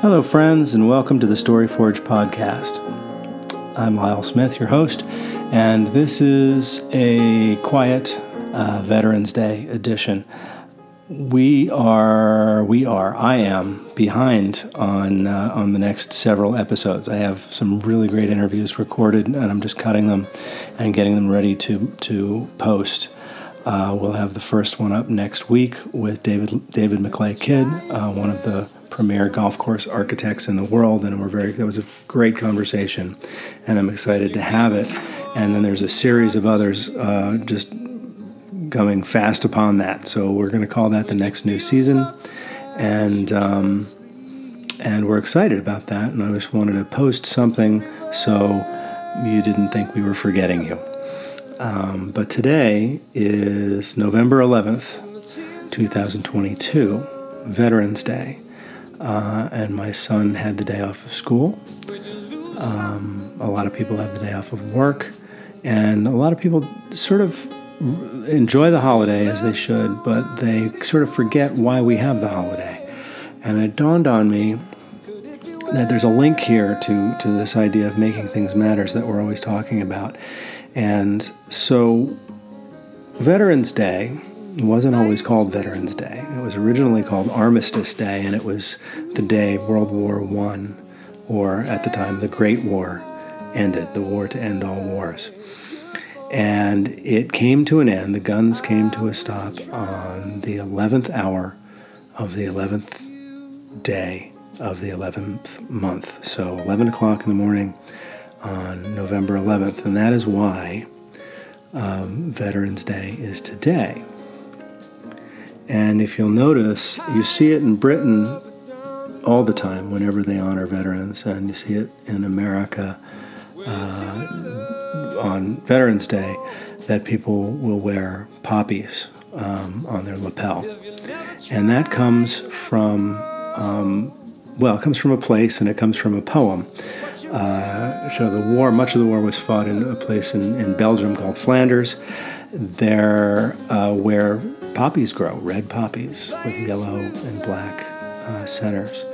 Hello, friends, and welcome to the Storyforge podcast. I'm Lyle Smith, your host, and this is a quiet uh, Veterans Day edition. We are, we are, I am behind on uh, on the next several episodes. I have some really great interviews recorded, and I'm just cutting them and getting them ready to to post. Uh, we'll have the first one up next week with David David McLay Kidd, uh, one of the premier golf course architects in the world, and we're very. That was a great conversation, and I'm excited to have it. And then there's a series of others uh, just coming fast upon that. So we're going to call that the next new season, and um, and we're excited about that. And I just wanted to post something so you didn't think we were forgetting you. Um, but today is November 11th, 2022, Veterans Day. Uh, and my son had the day off of school. Um, a lot of people have the day off of work. And a lot of people sort of enjoy the holiday as they should, but they sort of forget why we have the holiday. And it dawned on me that there's a link here to, to this idea of making things matters that we're always talking about. And so, Veterans Day wasn't always called Veterans Day. It was originally called Armistice Day, and it was the day World War I, or at the time, the Great War, ended, the war to end all wars. And it came to an end, the guns came to a stop on the 11th hour of the 11th day of the 11th month. So 11 o'clock in the morning on November 11th, and that is why um, Veterans Day is today. And if you'll notice, you see it in Britain all the time whenever they honor veterans, and you see it in America uh, on Veterans Day that people will wear poppies um, on their lapel. And that comes from, um, well, it comes from a place and it comes from a poem. Uh, so the war, much of the war was fought in a place in, in Belgium called Flanders, there uh, where poppies grow, red poppies with yellow and black uh, centers.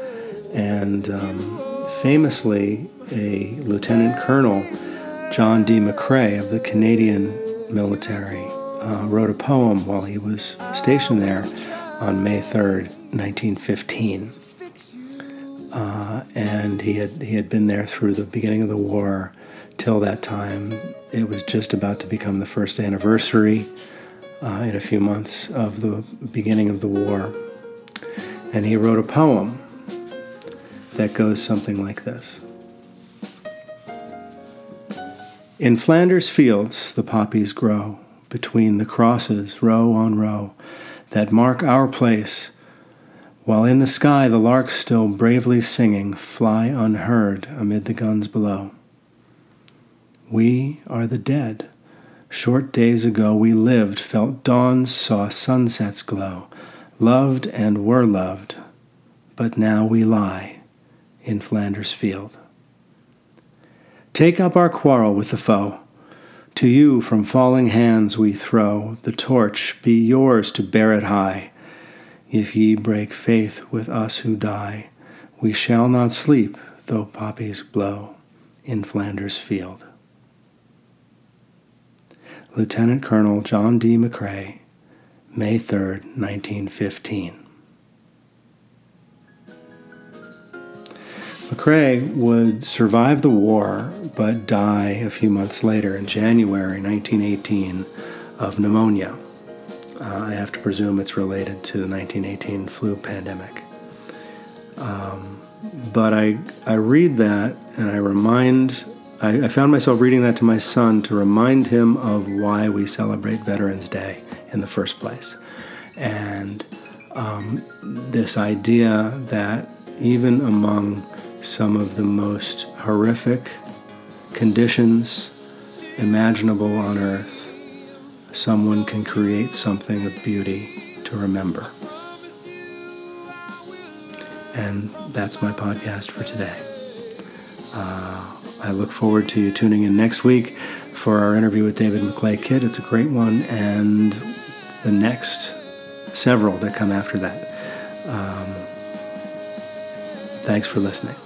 And um, famously, a Lieutenant Colonel, John D. McCrae of the Canadian military, uh, wrote a poem while he was stationed there on May 3rd, 1915. Uh, and he had he had been there through the beginning of the war till that time. It was just about to become the first anniversary uh, in a few months of the beginning of the war, and he wrote a poem that goes something like this. In Flanders fields the poppies grow between the crosses, row on row, that mark our place while in the sky the larks still bravely singing fly unheard amid the guns below. We are the dead. Short days ago we lived, felt dawns, saw sunsets glow, loved and were loved, but now we lie in Flanders field. Take up our quarrel with the foe. To you from falling hands we throw the torch, be yours to bear it high. If ye break faith with us who die, we shall not sleep though poppies blow in Flanders field. Lieutenant Colonel John D. McCrae, May 3, 1915. McCrae would survive the war but die a few months later in January 1918 of pneumonia. Uh, I have to presume it's related to the 1918 flu pandemic. Um, but I, I read that and I remind, I, I found myself reading that to my son to remind him of why we celebrate Veterans Day in the first place. And um, this idea that even among some of the most horrific conditions imaginable on earth, someone can create something of beauty to remember. And that's my podcast for today. Uh, I look forward to you tuning in next week for our interview with David McLay Kidd. It's a great one, and the next several that come after that. Um, Thanks for listening.